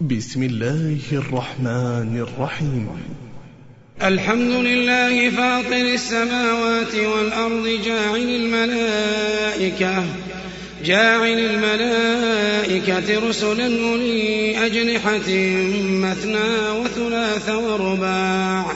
بسم الله الرحمن الرحيم. الحمد لله فاطر السماوات والأرض جاعل الملائكة جاعل الملائكة رسلا أولي أجنحة مثنى وثلاث ورباع.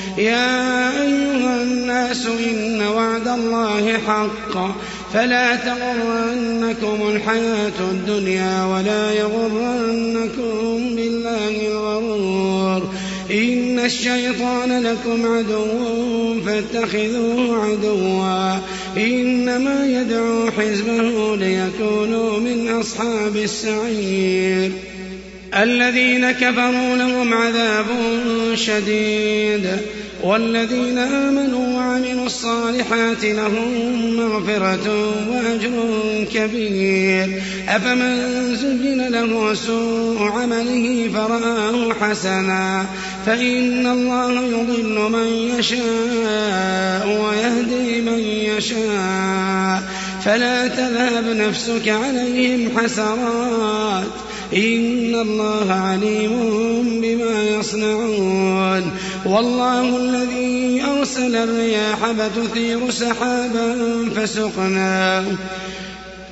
يا أيها الناس إن وعد الله حق. فلا تغرنكم الحياة الدنيا ولا يغرنكم بالله الغرور. إن الشيطان لكم عدو فاتخذوه عدوا. إنما يدعو حزبه ليكونوا من أصحاب السعير. الذين كفروا لهم عذاب شديد والذين آمنوا وعملوا الصالحات لهم مغفرة وأجر كبير. أفمن زين له سوء عمله فرآه حسنا فإن الله يضل من يشاء ويهدي من يشاء. فلا تذهب نفسك عليهم حسرات. إن الله عليم بما يصنعون. والله الذي أرسل الرياح فتثير سحابا فسقناه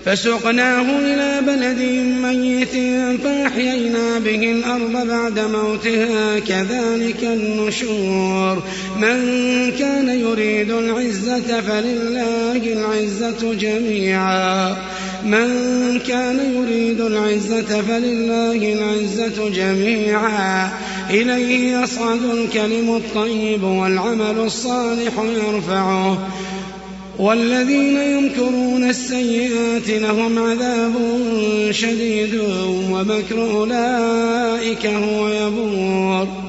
فسقناه إلى بلد ميت فأحيينا به الأرض بعد موتها. كذلك النشور. من كان يريد العزة فلله العزة جميعا. من كان يريد العزة فلله العزة جميعا. إليه يصعد الكلم الطيب والعمل الصالح يرفعه. والذين يمكرون السيئات لهم عذاب شديد ومكر أولئك هو يبور.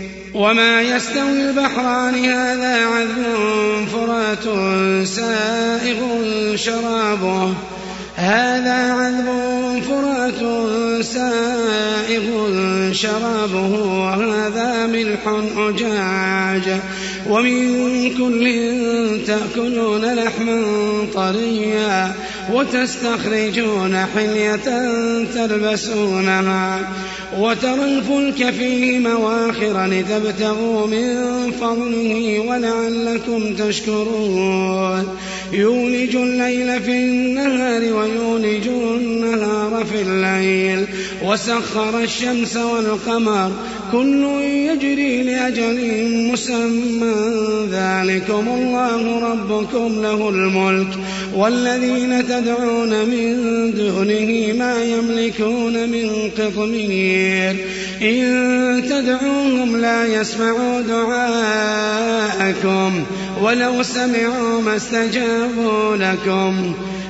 وما يستوي البحران هذا عذب فرات سائغ شرابه. هذا عذب فرات سائغ شرابه وهذا ملح أجاج. ومن كل تأكلون لحما طريا وتستخرجون حلية تلبسونها. وترى الفلك فيه مواخر لتبتغوا من فضله ولعلكم تشكرون. يولج الليل في النهار ويولج وسخر الشمس والقمر كل يجري لأجل مسمى. ذلكم الله ربكم له الملك. والذين تدعون من دونه ما يملكون من قطمير. إن تدعوهم لا يسمعوا دعاءكم. ولو سمعوا ما استجابوا لكم.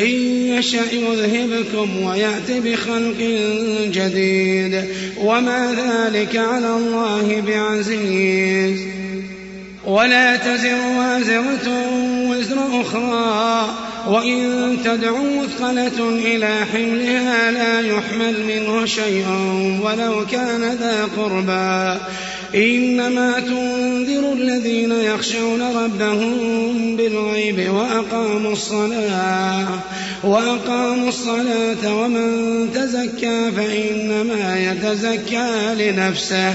إن يشأ يذهبكم ويأت بخلق جديد. وما ذلك على الله بعزيز. ولا تزر وازرة وزر أخرى. وإن تدع مثقلة إلى حملها لا يحمل منه شيء ولو كان ذا قربى. إنما تنذر الذين يخشون ربهم بالغيب وأقاموا الصلاة وأقاموا الصلاة ومن تزكى فإنما يتزكى لنفسه.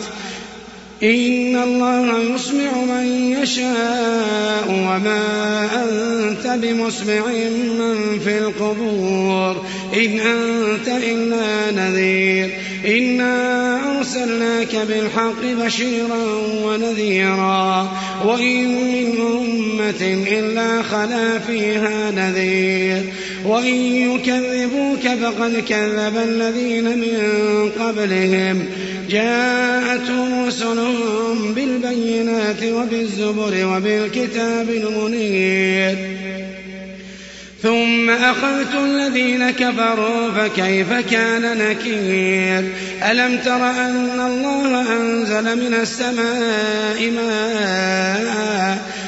إن الله يسمع من يشاء وما أنت بمسمع من في القبور إن أنت إلا نذير إنا أرسلناك بالحق بشيرا ونذيرا وإن من أمة إلا خلا فيها نذير وإن يكذبوك فقد كذب الذين من قبلهم. جاءتهم رسلهم بالبينات وبالزبر وبالكتاب المنير. ثم أخذت الذين كفروا فكيف كان نكير؟ ألم تر أن الله أنزل من السماء ماء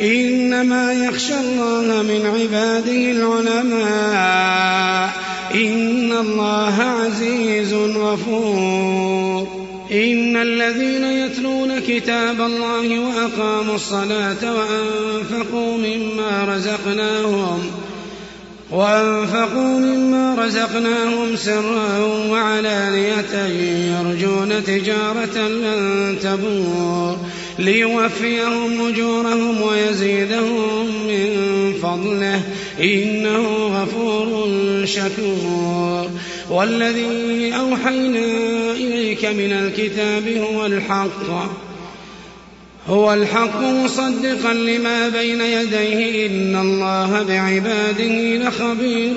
إنما يخشى الله من عباده العلماء. إن الله عزيز غفور. إن الذين يتلون كتاب الله وأقاموا الصلاة وأنفقوا مما رزقناهم وأنفقوا مما رزقناهم سرا وعلانية يرجون تجارة لن تبور ليوفيهم أجورهم ويزيدهم من فضله. إنه غفور شكور. والذي أوحينا إليك من الكتاب هو الحق. هو الحق مصدقا لما بين يديه. إن الله بعباده لخبير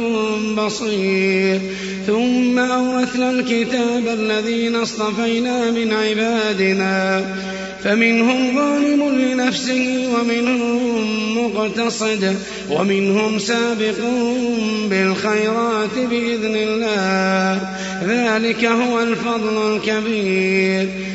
بصير. ثم أورثنا الكتاب الذين اصطفينا من عبادنا. فمنهم ظالم لنفسه ومنهم مقتصد. ومنهم سابق بالخيرات بإذن الله. ذلك هو الفضل الكبير.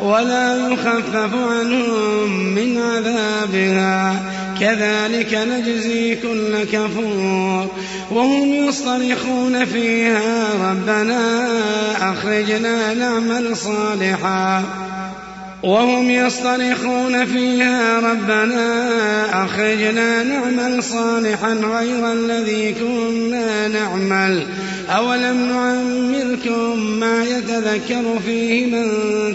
ولا يخفف عنهم من عذابها. كذلك نجزي كل كفور. وهم يصطرخون فيها ربنا أخرجنا نعمل صالحا. وهم يصطرخون فيها ربنا أخرجنا نعمل صالحا غير الذي كنا نعمل. أولم نعمركم ما يتذكر فيه من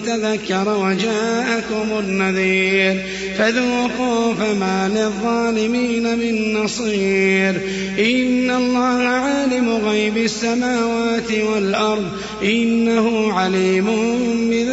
تذكر وجاءكم النذير. فذوقوا فما للظالمين من نصير. إن الله عالم غيب السماوات والأرض. إنه عليم بذات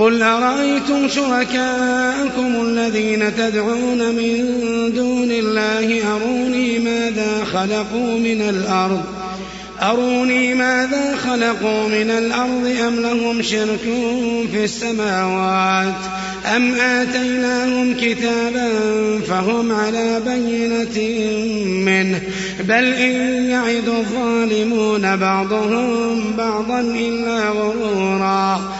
قل أرأيتم شركاءكم الذين تدعون من دون الله أروني ماذا خلقوا من الأرض؟ أروني ماذا خلقوا من الأرض أم لهم شرك في السماوات؟ أم آتيناهم كتابا فهم على بينة منه؟ بل إن يعد الظالمون بعضهم بعضا إلا غرورا.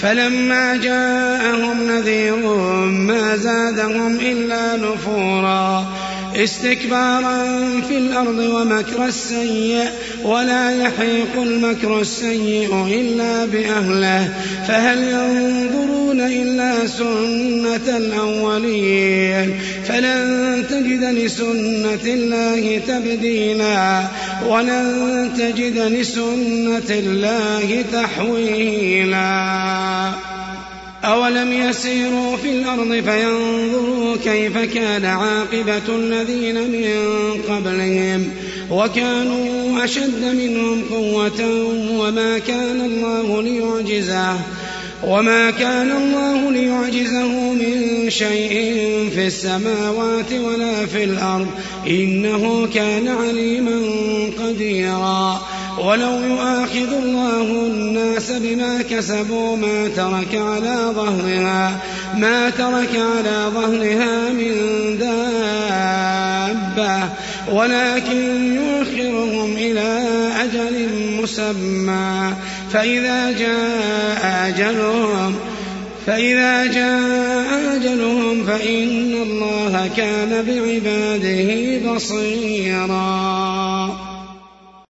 فلما جاءهم نذير ما زادهم إلا نفورا. استكبارا في الأرض ومكر السيء ولا يحيق المكر السيء إلا بأهله. فهل ينظرون إلا سنة الأولين؟ فلن تجد لسنة الله تبديلا ولن تجد لسنة الله تحويلا. أولم يسيروا في الأرض فينظروا كيف كان عاقبة الذين من قبلهم وكانوا أشد منهم قوة وما كان الله ليعجزه. وما كان الله ليعجزه من شيء في السماوات ولا في الأرض إنه كان عليما قديرا. ولو يؤاخذ الله الناس بما كسبوا ما ترك على ظهرها ما ترك على ظهرها من دابة ولكن يؤخرهم إلى أجل مسمى. فإذا جاء أجلهم فإذا جاء أجلهم فإن الله كان بعباده بصيرا.